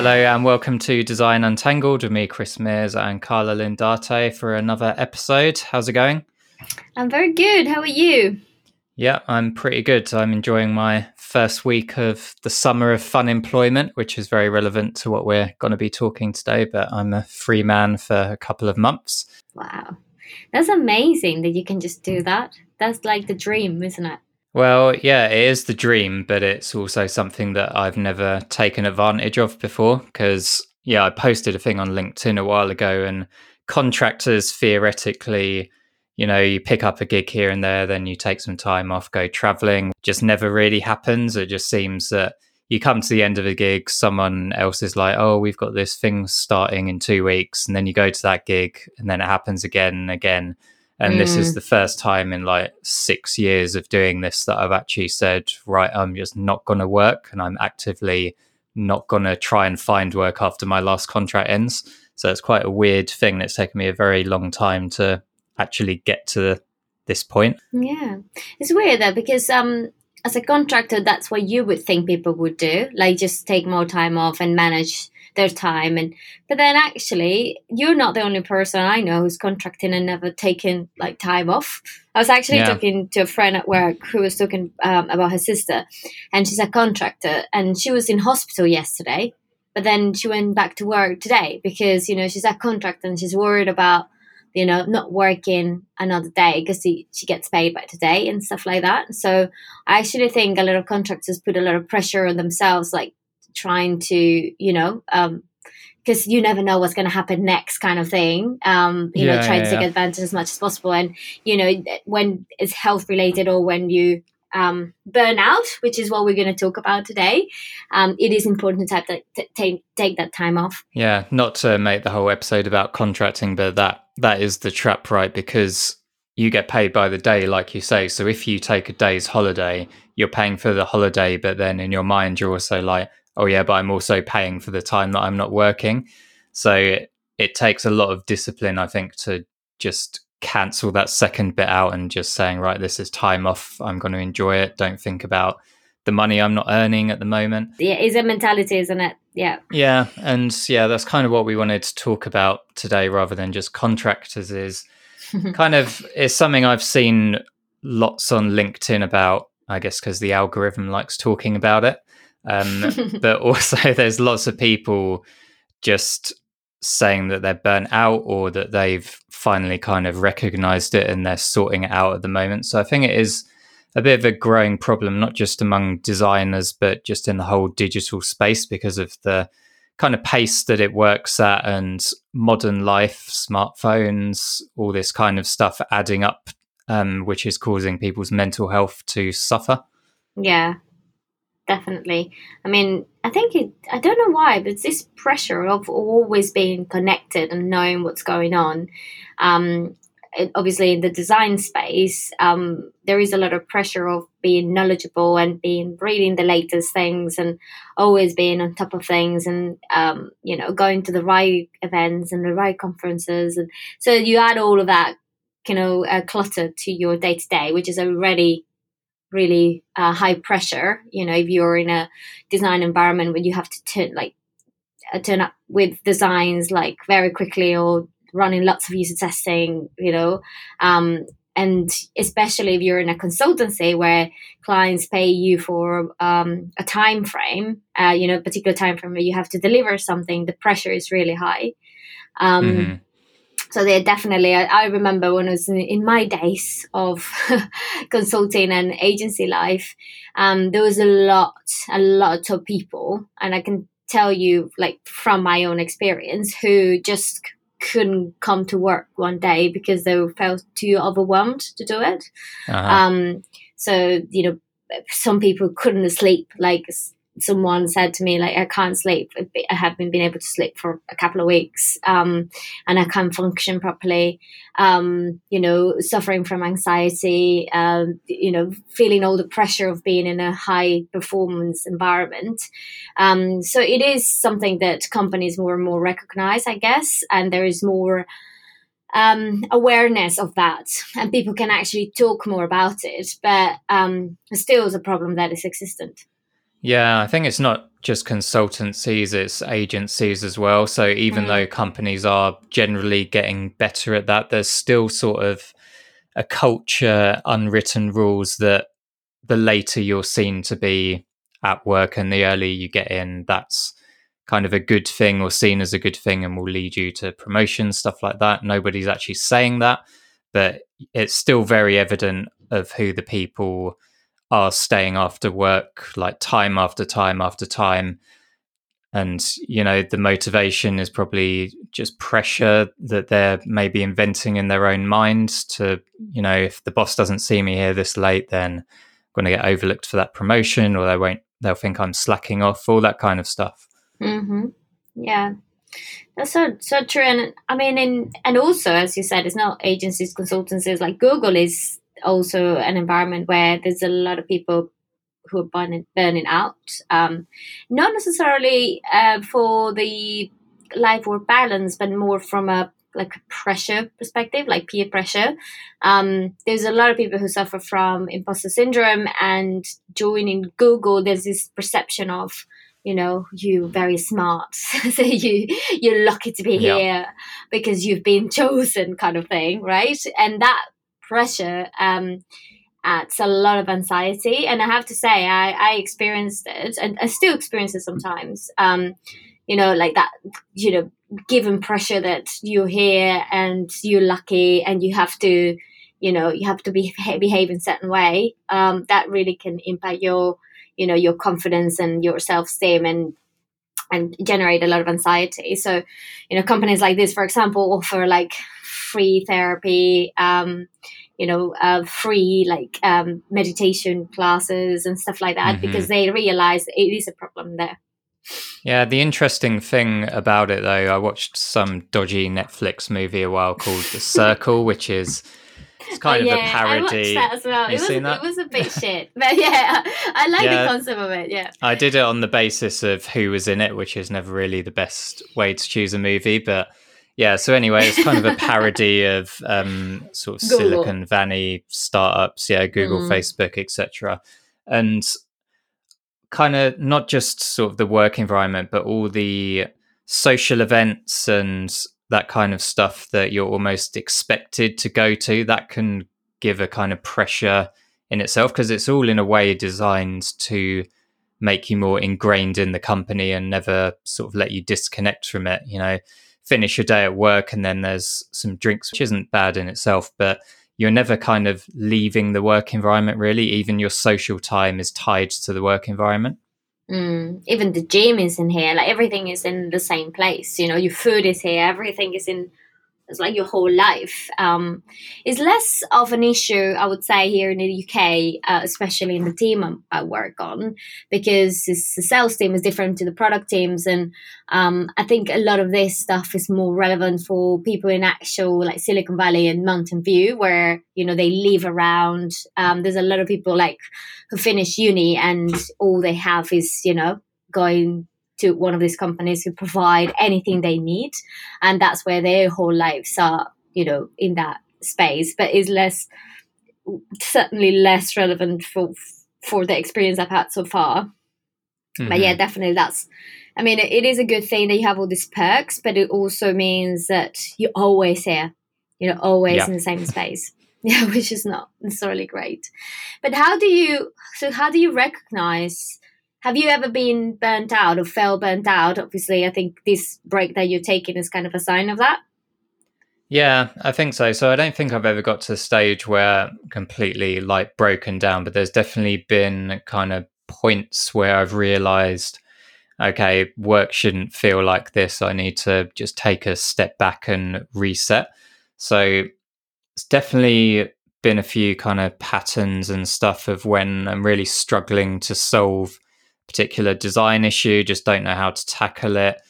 Hello and welcome to Design Untangled with me, Chris Mears and Carla Lindarte for another episode. How's it going? I'm very good. How are you? Yeah, I'm pretty good. I'm enjoying my first week of the summer of fun employment, which is very relevant to what we're going to be talking today. But I'm a free man for a couple of months. Wow. That's amazing that you can just do that. That's like the dream, isn't it? Well, yeah, it is the dream, but it's also something that I've never taken advantage of before because, yeah, I posted a thing on LinkedIn a while ago and contractors theoretically, you know, you pick up a gig here and there, then you take some time off, go traveling. Just never really happens. It just seems that you come to the end of a gig, someone else is like, oh, we've got this thing starting in two weeks. And then you go to that gig and then it happens again and again and mm. this is mm. the first time in like six years of doing this that I've actually said, right, I'm just not going to work and I'm actively not going to try and find work after my last contract ends. So it's quite a weird thing that's taken me a very long time to actually get to this point. Yeah. It's weird though, because um, as a contractor, that's what you would think people would do, like just take more time off and manage their time and but then actually you're not the only person i know who's contracting and never taken like time off i was actually yeah. talking to a friend at work who was talking um, about her sister and she's a contractor and she was in hospital yesterday but then she went back to work today because you know she's a contractor and she's worried about you know not working another day because she, she gets paid by today and stuff like that so i actually think a lot of contractors put a lot of pressure on themselves like trying to, you know, um, because you never know what's going to happen next kind of thing um you yeah, know trying yeah, to take yeah. advantage as much as possible. And you know when it's health related or when you um, burn out which is what we're going to talk about today um, it is important to, that, take that time off. Yeah not to make the whole episode about contracting but that that is the trap right? Because you get paid by the day like you say. So if you take a day's holiday you're paying for the holiday but then in your mind you're also like oh yeah, but I'm also paying for the time that I'm not working. So it, it takes a lot of discipline, I think, to just cancel that second bit out and just saying, right, this is time off. I'm going to enjoy it. Don't think about the money I'm not earning at the moment. Yeah, it's a mentality, isn't it? Yeah. Yeah. And yeah, that's kind of what we wanted to talk about today rather than just contractors is kind of is something I've seen lots on LinkedIn about, I guess, because the algorithm likes talking about it. Um, but also, there's lots of people just saying that they're burnt out or that they've finally kind of recognized it and they're sorting it out at the moment. So I think it is a bit of a growing problem, not just among designers, but just in the whole digital space because of the kind of pace that it works at and modern life, smartphones, all this kind of stuff adding up, um, which is causing people's mental health to suffer. Yeah, definitely. I mean, I think it, I don't know why, but this pressure of always being connected and knowing what's going on. Um, it, obviously, in the design space, um, there is a lot of pressure of being knowledgeable and being reading the latest things and always being on top of things and um, you know going to the right events and the right conferences and so you add all of that you know uh, clutter to your day to day, which is already really uh, high pressure. You know if you're in a design environment where you have to turn like uh, turn up with designs like very quickly or running lots of user testing you know um, and especially if you're in a consultancy where clients pay you for um, a time frame uh, you know a particular time frame where you have to deliver something the pressure is really high. Um, mm-hmm so they definitely I, I, remember when i was in, in my days of consulting and agency life um, there was a lot a lot of people and i can tell you like from my own experience who just couldn't come to work one day because they felt too overwhelmed to do it uh-huh. um, so you know some people couldn't sleep like someone said to me like i can't sleep. I haven't been able to sleep for a couple of weeks um, and i can't function properly um, you know suffering from anxiety um, you know feeling all the pressure of being in a high performance environment. Um, so it is something that companies more and more recognize i guess and there is more um, awareness of that and people can actually talk more about it but um, still is a problem that is existent yeah, I think it's not just consultancies, it's agencies as well. So even mm. though companies are generally getting better at that, there's still sort of a culture, unwritten rules that the later you're seen to be at work and the earlier you get in, that's kind of a good thing or seen as a good thing and will lead you to promotion, stuff like that. Nobody's actually saying that, but it's still very evident of who the people are staying after work, like time after time after time. And, you know, the motivation is probably just pressure that they're maybe inventing in their own minds to, you know, if the boss doesn't see me here this late, then I'm going to get overlooked for that promotion or they won't, they'll think I'm slacking off, all that kind of stuff. Mm-hmm. Yeah. That's so so true, and I mean, in and also as you said, it's not agencies, consultancies like Google is also an environment where there's a lot of people who are burning, burning out. Um, not necessarily uh, for the life work balance, but more from a like a pressure perspective, like peer pressure. Um, there's a lot of people who suffer from imposter syndrome, and joining Google, there's this perception of you know you very smart so you you're lucky to be yeah. here because you've been chosen kind of thing right and that pressure um, adds a lot of anxiety. And I have to say, I, I experienced it and I still experience it sometimes. Um, you know, like that, you know, given pressure that you're here and you're lucky and you have to, you know, you have to be, behave in a certain way, um, that really can impact your, you know, your confidence and your self-esteem and and generate a lot of anxiety. So, you know, companies like this, for example, offer like free therapy, um, you know, uh, free like um, meditation classes and stuff like that mm-hmm. because they realize it is a problem there. Yeah, the interesting thing about it though, I watched some dodgy Netflix movie a while called The Circle, which is it's kind oh, of yeah, a parody. I watched that as well. it was, it was a bit shit, but yeah, I like yeah, the concept of it. Yeah, I did it on the basis of who was in it, which is never really the best way to choose a movie, but yeah so anyway it's kind of a parody of um, sort of google. silicon valley startups yeah google mm. facebook etc and kind of not just sort of the work environment but all the social events and that kind of stuff that you're almost expected to go to that can give a kind of pressure in itself because it's all in a way designed to make you more ingrained in the company and never sort of let you disconnect from it you know finish your day at work and then there's some drinks, which isn't bad in itself, but you're never kind of leaving the work environment really. Even your social time is tied to the work environment. Mm, even the gym is in here, like everything is in the same place. You know, your food is here, everything is in it's like your whole life. Um, it's less of an issue, I would say, here in the UK, uh, especially in the team I work on, because the sales team is different to the product teams, and um, I think a lot of this stuff is more relevant for people in actual like Silicon Valley and Mountain View, where you know they live around. Um, there's a lot of people like who finish uni and all they have is you know going to one of these companies who provide anything they need and that's where their whole lives are you know in that space but is less certainly less relevant for for the experience i've had so far mm-hmm. but yeah mm-hmm. definitely that's i mean it, it is a good thing that you have all these perks but it also means that you're always here you know always yeah. in the same space yeah which is not necessarily great but how do you so how do you recognize have you ever been burnt out or felt burnt out? Obviously, I think this break that you're taking is kind of a sign of that. Yeah, I think so. So I don't think I've ever got to the stage where completely like broken down, but there's definitely been kind of points where I've realized, okay, work shouldn't feel like this. I need to just take a step back and reset. So it's definitely been a few kind of patterns and stuff of when I'm really struggling to solve particular design issue, just don't know how to tackle it.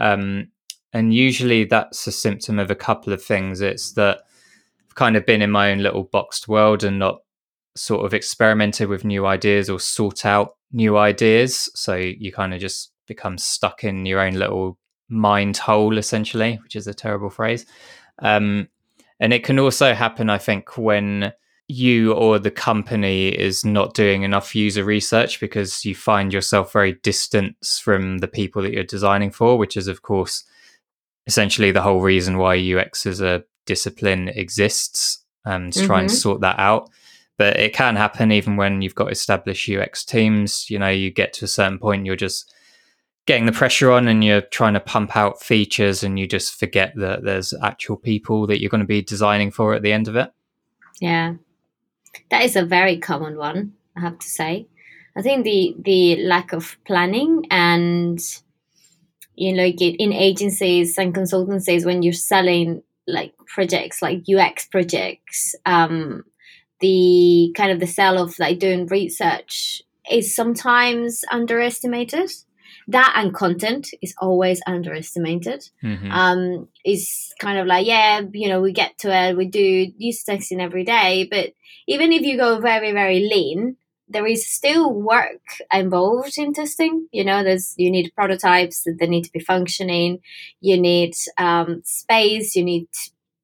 Um, and usually that's a symptom of a couple of things. It's that I've kind of been in my own little boxed world and not sort of experimented with new ideas or sought out new ideas. So you kind of just become stuck in your own little mind hole, essentially, which is a terrible phrase. Um, and it can also happen, I think, when you or the company is not doing enough user research because you find yourself very distant from the people that you're designing for, which is, of course, essentially the whole reason why UX as a discipline exists um, to mm-hmm. try and mm-hmm. sort that out. But it can happen even when you've got established UX teams. You know, you get to a certain point, you're just getting the pressure on and you're trying to pump out features and you just forget that there's actual people that you're going to be designing for at the end of it. Yeah. That is a very common one, I have to say. I think the the lack of planning and you know like in agencies and consultancies when you're selling like projects like UX projects um the kind of the sell of like doing research is sometimes underestimated that and content is always underestimated. Mm-hmm. Um, it's kind of like, yeah, you know, we get to it, we do user testing every day, but even if you go very, very lean, there is still work involved in testing. You know, there's you need prototypes that they need to be functioning. You need um, space. You need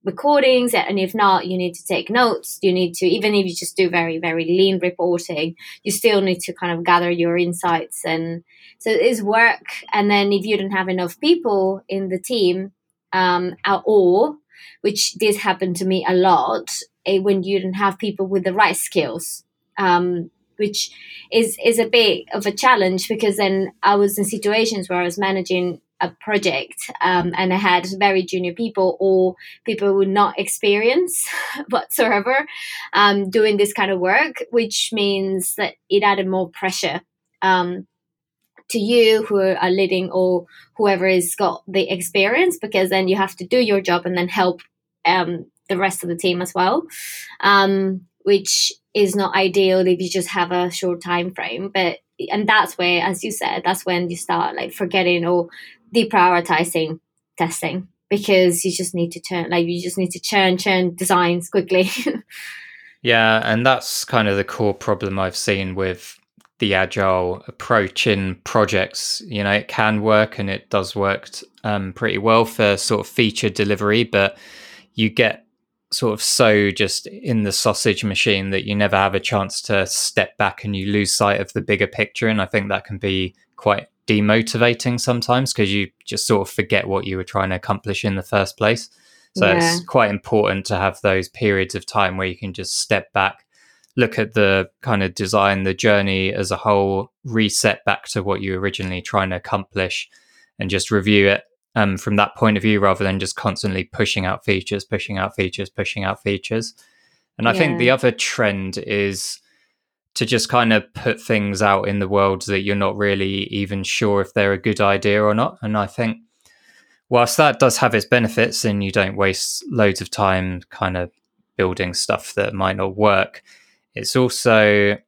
recordings and if not you need to take notes you need to even if you just do very very lean reporting you still need to kind of gather your insights and so it is work and then if you don't have enough people in the team um, or which did happen to me a lot eh, when you don't have people with the right skills um, which is is a bit of a challenge because then I was in situations where I was managing a project um, and I had very junior people or people with not experience whatsoever um, doing this kind of work, which means that it added more pressure um, to you who are leading or whoever has got the experience because then you have to do your job and then help um, the rest of the team as well, um, which is not ideal if you just have a short time frame. But and that's where, as you said, that's when you start like forgetting or deprioritizing testing because you just need to turn like you just need to churn churn designs quickly yeah and that's kind of the core problem i've seen with the agile approach in projects you know it can work and it does work um, pretty well for sort of feature delivery but you get sort of so just in the sausage machine that you never have a chance to step back and you lose sight of the bigger picture and i think that can be quite demotivating sometimes because you just sort of forget what you were trying to accomplish in the first place. So yeah. it's quite important to have those periods of time where you can just step back, look at the kind of design, the journey as a whole, reset back to what you were originally trying to accomplish, and just review it um, from that point of view rather than just constantly pushing out features, pushing out features, pushing out features. And I yeah. think the other trend is to just kind of put things out in the world that you're not really even sure if they're a good idea or not. And I think, whilst that does have its benefits and you don't waste loads of time kind of building stuff that might not work, it's also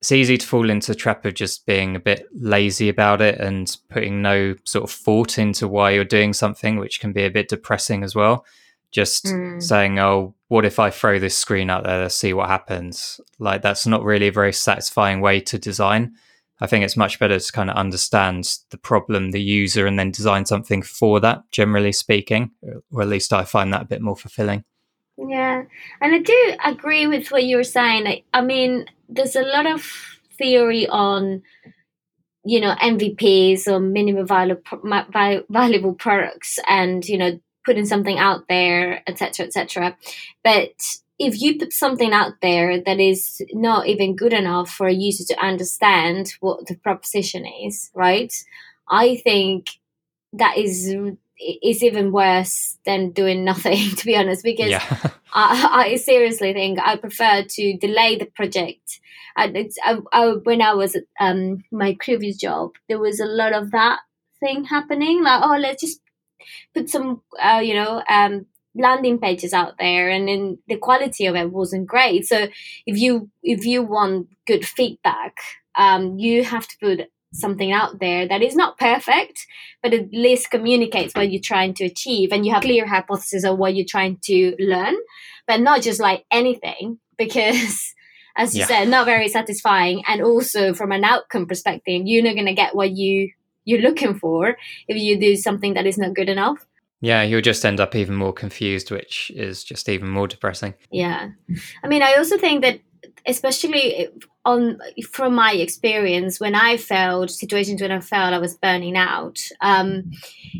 it's easy to fall into the trap of just being a bit lazy about it and putting no sort of thought into why you're doing something, which can be a bit depressing as well just mm. saying, "Oh, what if I throw this screen out there to see what happens?" Like that's not really a very satisfying way to design. I think it's much better to kind of understand the problem, the user, and then design something for that. Generally speaking, or at least I find that a bit more fulfilling. Yeah, and I do agree with what you were saying. I mean, there's a lot of theory on you know MVPs or minimum valuable valuable products, and you know putting something out there, etc., etc. But if you put something out there that is not even good enough for a user to understand what the proposition is, right? I think that is is even worse than doing nothing, to be honest. Because yeah. I, I, seriously think I prefer to delay the project. And it's I, I, when I was at um, my previous job, there was a lot of that thing happening. Like, oh, let's just put some uh, you know um, landing pages out there and then the quality of it wasn't great so if you if you want good feedback um, you have to put something out there that is not perfect but at least communicates what you're trying to achieve and you have clear hypothesis of what you're trying to learn but not just like anything because as you yeah. said not very satisfying and also from an outcome perspective you're not going to get what you you're looking for if you do something that is not good enough. Yeah, you'll just end up even more confused, which is just even more depressing. Yeah. I mean, I also think that especially on from my experience when i felt situations when i felt i was burning out um,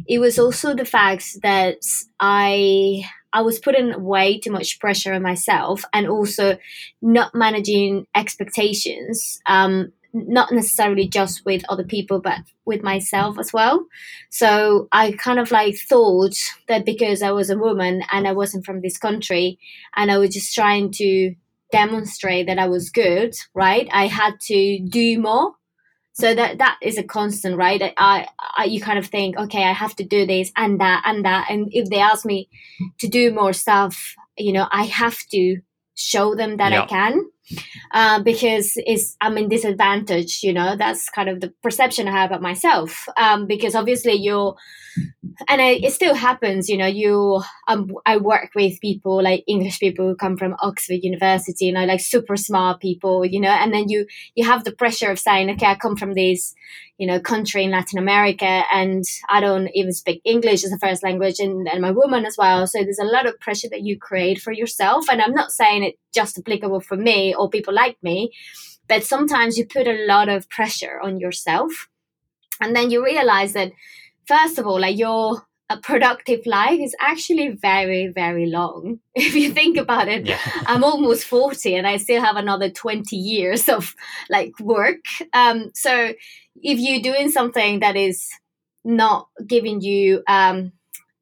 it was also the fact that i i was putting way too much pressure on myself and also not managing expectations um, not necessarily just with other people but with myself as well. So i kind of like thought that because i was a woman and i wasn't from this country and i was just trying to demonstrate that I was good, right? I had to do more. So that that is a constant, right? I, I you kind of think, okay, I have to do this and that and that, and if they ask me to do more stuff, you know, I have to show them that I can, uh, because it's I'm in disadvantage. You know, that's kind of the perception I have about myself. Um, because obviously you're and I, it still happens you know you um, i work with people like english people who come from oxford university you know like super smart people you know and then you you have the pressure of saying okay i come from this you know country in latin america and i don't even speak english as a first language and, and my woman as well. So there's a lot of pressure that you create for yourself and i'm not saying it just applicable for me or people like me but sometimes you put a lot of pressure on yourself and then you realize that first of all, like your a productive life is actually very, very long. If you think about it, yeah. I'm almost 40 and I still have another 20 years of like work. Um, so if you're doing something that is not giving you, um,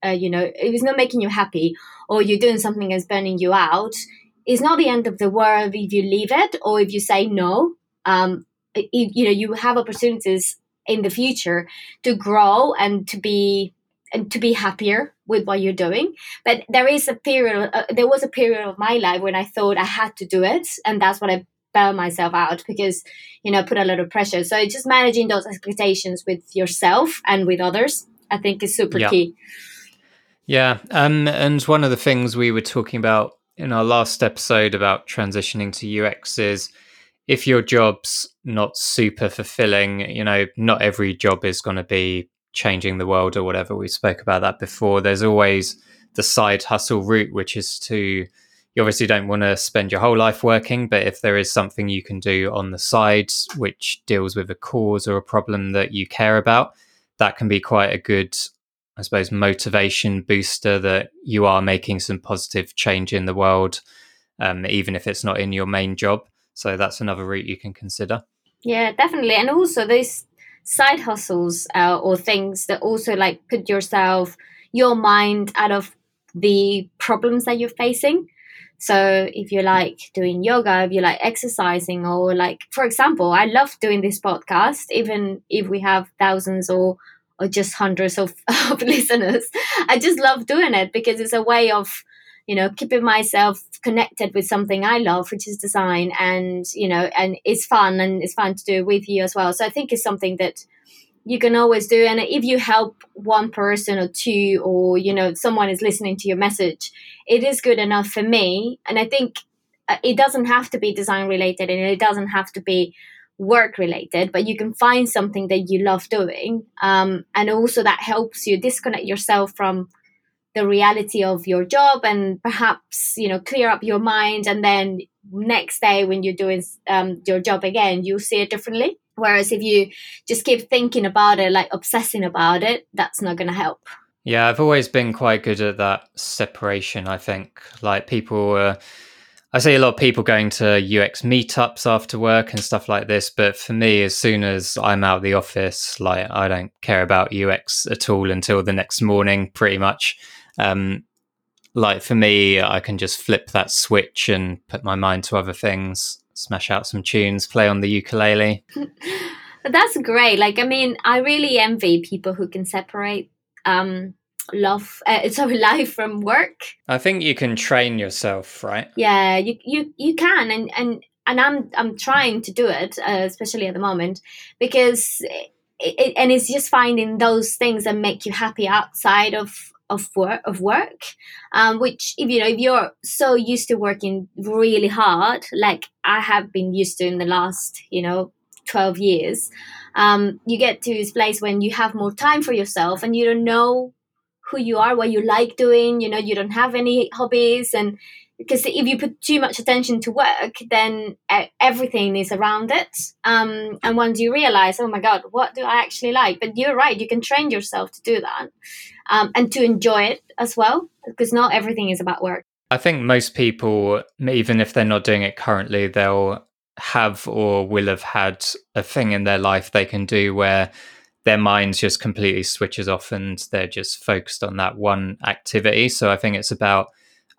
uh, you know, it is not making you happy, or you're doing something that's burning you out, it's not the end of the world if you leave it or if you say no. Um, if, you know, you have opportunities in the future to grow and to be to be happier with what you're doing. But there is a period uh, there was a period of my life when i thought i had to do it and that's what i bail myself out because you know put a lot of pressure. So just managing those expectations with yourself and with others i think is super yeah. key. Yeah um, and one of the things we were talking about in our last episode about transitioning to ux is if your job's not super fulfilling, you know, not every job is going to be changing the world or whatever. We spoke about that before. There's always the side hustle route, which is to, you obviously don't want to spend your whole life working, but if there is something you can do on the side which deals with a cause or a problem that you care about, that can be quite a good, I suppose, motivation booster that you are making some positive change in the world, um, even if it's not in your main job. So that's another route you can consider. Yeah, definitely. And also those side hustles uh, or things that also like put yourself, your mind out of the problems that you're facing. So if you like doing yoga, if you like exercising, or like, for example, I love doing this podcast, even if we have thousands or or just hundreds of, of listeners. I just love doing it because it's a way of you know keeping myself connected with something i love which is design and you know and it's fun and it's fun to do with you as well. So i think it's something that you can always do. And if you help one person or two or you know someone is listening to your message it is good enough for me. And i think uh, it doesn't have to be design related and it doesn't have to be work related but you can find something that you love doing. Um, and also that helps you disconnect yourself from the reality of your job and perhaps you know clear up your mind and then next day when you're doing um, your job again you'll see it differently. Whereas if you just keep thinking about it like obsessing about it that's not going to help. Yeah i've always been quite good at that separation i think. Like people uh, I see a lot of people going to UX meetups after work and stuff like this, but for me, as soon as I'm out of the office, like I don't care about UX at all until the next morning, pretty much. Um, like for me, I can just flip that switch and put my mind to other things, smash out some tunes, play on the ukulele. That's great. Like, I mean, I really envy people who can separate um, love, uh, sorry, life from work. I think you can train yourself, right? Yeah, you you you can, and and and I'm I'm trying to do it, uh, especially at the moment, because. It, and it's just finding those things that make you happy outside of of work of work um, which if you know if you're so used to working really hard like i have been used to in the last you know 12 years um, you get to this place when you have more time for yourself and you don't know who you are, what you like doing. You know, you don't have any hobbies, and because if you put too much attention to work, then everything is around it. Um, and once you realize, oh my God, what do I actually like? But you're right, you can train yourself to do that um, and to enjoy it as well, because not everything is about work. I think most people, even if they're not doing it currently, they'll have or will have had a thing in their life they can do where their mind just completely switches off and they're just focused on that one activity. So I think it's about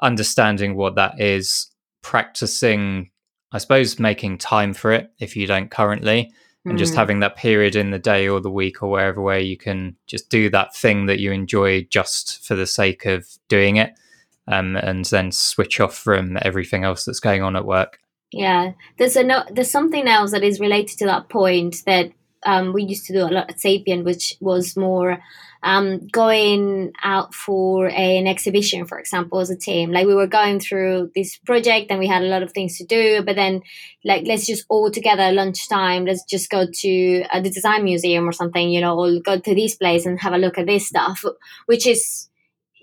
understanding what that is, practicing, I suppose, making time for it if you don't currently, and mm. just having that period in the day or the week or wherever where you can just do that thing that you enjoy just for the sake of doing it. Um, and then switch off from everything else that's going on at work. Yeah, there's a no, there's something else that is related to that point that um, we used to do a lot at Sapient, which was more um, going out for a, an exhibition, for example, as a team. Like we were going through this project and we had a lot of things to do, but then like let's just all together lunchtime, let's just go to uh, the design museum or something, you know, or go to this place and have a look at this stuff, which is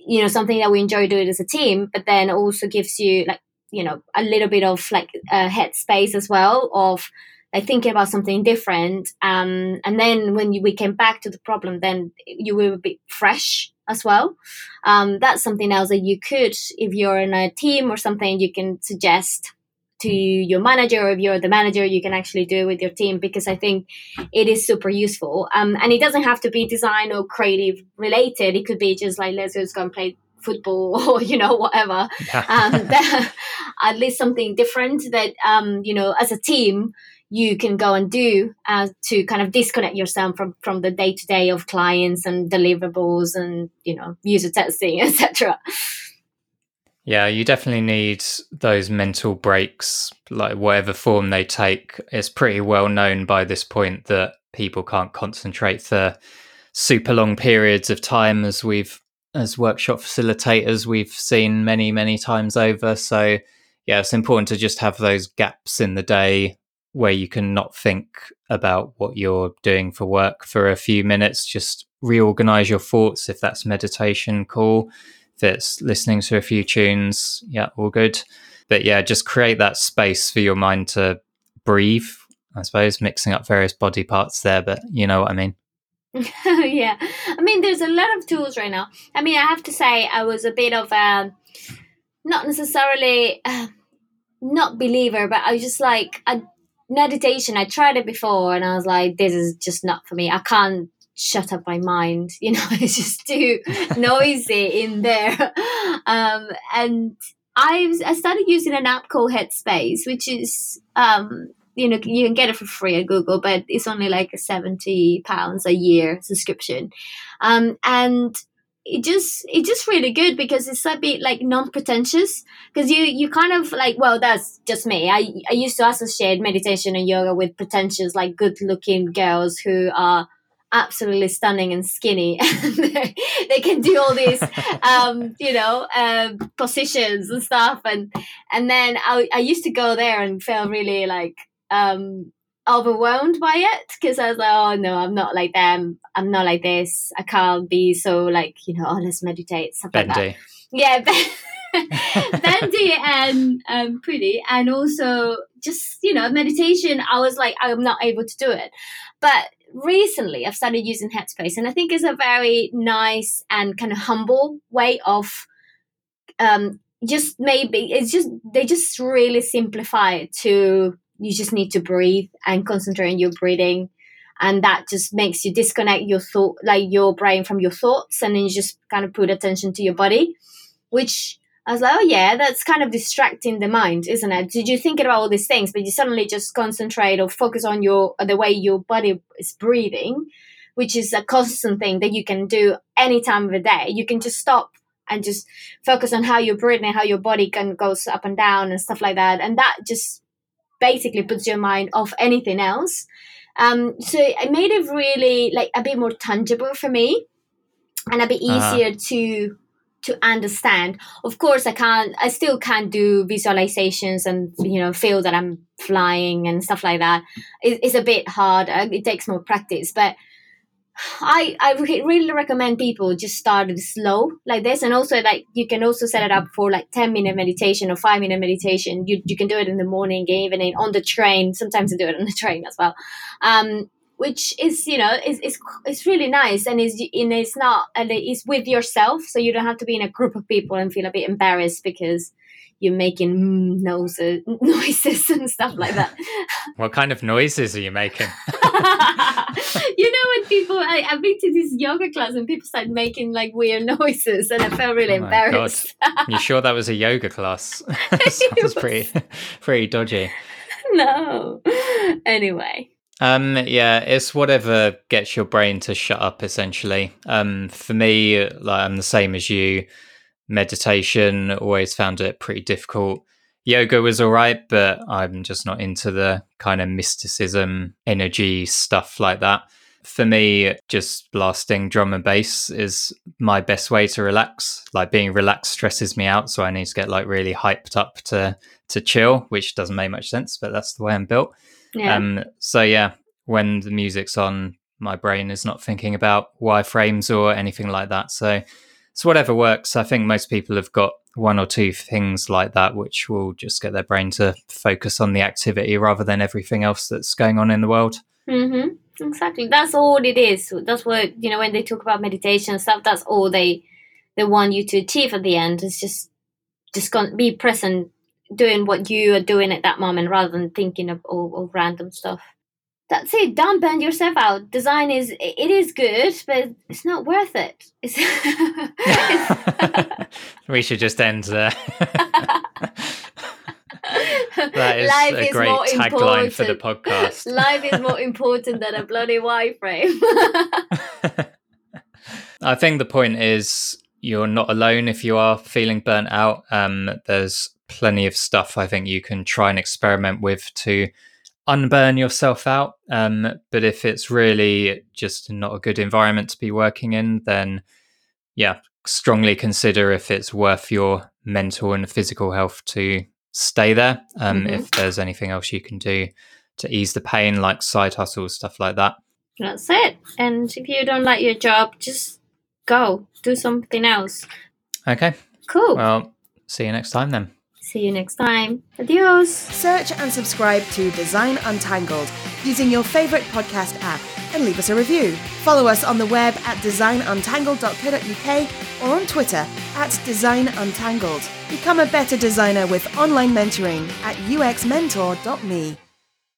you know something that we enjoy doing as a team, but then also gives you like you know a little bit of like uh, headspace as well of like thinking about something different. Um, and then when you, we came back to the problem, then you were a bit fresh as well. Um, that's something else that you could, if you're in a team or something, you can suggest to your manager or if you're the manager you can actually do it with your team because i think it is super useful um, and it doesn't have to be design or creative related it could be just like let's just go and play football or you know whatever um, that, at least something different that um, you know as a team you can go and do uh, to kind of disconnect yourself from from the day to day of clients and deliverables and you know user testing etc yeah you definitely need those mental breaks like whatever form they take. It's pretty well known by this point that people can't concentrate for super long periods of time as we've as workshop facilitators we've seen many many times over. So yeah it's important to just have those gaps in the day where you can not think about what you're doing for work for a few minutes. Just reorganize your thoughts. If that's meditation, cool. If it's listening to a few tunes, yeah, all good. But yeah, just create that space for your mind to breathe. I suppose mixing up various body parts there, but you know what I mean. yeah, I mean, there's a lot of tools right now. I mean, I have to say, I was a bit of a not necessarily. Uh, not believer, but I was just like I meditation, I tried it before and I was like, this is just not for me. I can't shut up my mind. You know, it's just too noisy in there. Um, and I've, I started using an app called Headspace, which is, um, you know, you can get it for free at Google, but it's only like a 70 pounds a year subscription. Um, and it just it's just really good because it's a bit like non-pretentious. Because you you kind of like well that's just me. I, I used to associate meditation and yoga with pretentious like good looking girls who are absolutely stunning and skinny. They, they can do all these um, you know uh, positions and stuff. And and then I, I used to go there and feel really like um, overwhelmed by it because I was like, oh no, I'm not like them. I'm not like this. I can't be so like, you know, oh, let's meditate, stuff bendy. like that. Yeah, bendy and um, pretty. And also just, you know, meditation, I was like, I'm not able to do it. But recently I've started using Headspace and I think it's a very nice and kind of humble way of um, just maybe it's just they just really simplify it to you just need to breathe and concentrate on your breathing. And that just makes you disconnect your thought like your brain from your thoughts and then you just kind of put attention to your body which i was like oh yeah that's kind of distracting the mind isn't it? Did you think about all these things but you suddenly just concentrate or focus on your the way your body is breathing which is a constant thing that you can do any time of the day. You can just stop and just focus on how you're breathing how your body can goes up and down and stuff like that. And that just basically puts your mind off anything else. Um, so it made it really like a bit more tangible for me and a bit uh-huh. easier uh-huh. to to understand. Of course, I can't. I still can't do visualizations and you know feel that I'm flying and stuff like that. It, it's a bit harder. It takes more practice, but I I really recommend people just start it slow like this, and also like you can also set it up for like ten minute meditation or five minute meditation. You you can do it in the morning, evening, on the train. Sometimes I do it on the train as well, um, which is you know is is it's really nice and is and it's not and it's with yourself, so you don't have to be in a group of people and feel a bit embarrassed because you're making noises, noises and stuff like that. what kind of noises are you making? you know when people I, have been to this yoga class and people start making like weird noises and I felt really oh embarrassed. you sure that was a yoga class? Sounds was... pretty pretty dodgy. No. Anyway. Um yeah, it's whatever gets your brain to shut up essentially. Um for me like I'm the same as you. Meditation always found it pretty difficult. Yoga was all right but i'm just not into the kind of mysticism energy stuff like that. For me just blasting drum and bass is my best way to relax. Like being relaxed stresses me out so i need to get like really hyped up to to chill which doesn't make much sense but that's the way i'm built yeah. um so yeah when the music's on my brain is not thinking about wireframes or anything like that so so whatever works. I think most people have got one or two things like that, which will just get their brain to focus on the activity rather than everything else that's going on in the world. Mm-hmm. Exactly. That's all it is. That's what you know when they talk about meditation stuff. That's all they they want you to achieve at the end. Is just just be present, doing what you are doing at that moment, rather than thinking of all, of random stuff. That's it. Don't burn yourself out. Design is it is good but it's not worth it. We should just end there. That is life a is great tagline for the podcast. Life is more important than a bloody wireframe. I think the point is you're not alone if you are feeling burnt out um, there's plenty of stuff i think you can try and experiment with to unburn yourself out. Um, but if it's really just not a good environment to be working in, then yeah, strongly consider if it's worth your mental and physical health to stay there. Um, mm-hmm. If there's anything else you can do to ease the pain, like side hustles, stuff like that. That's it. And if you don't like your job, just go do something else. Okay. Cool. Well, see you next time then. See you next time. Adios. Search and subscribe to Design Untangled using your favorite podcast app and leave us a review. Follow us on the web at designuntangled.co.uk or on Twitter at designuntangled. Become a better designer with online mentoring at uxmentor.me.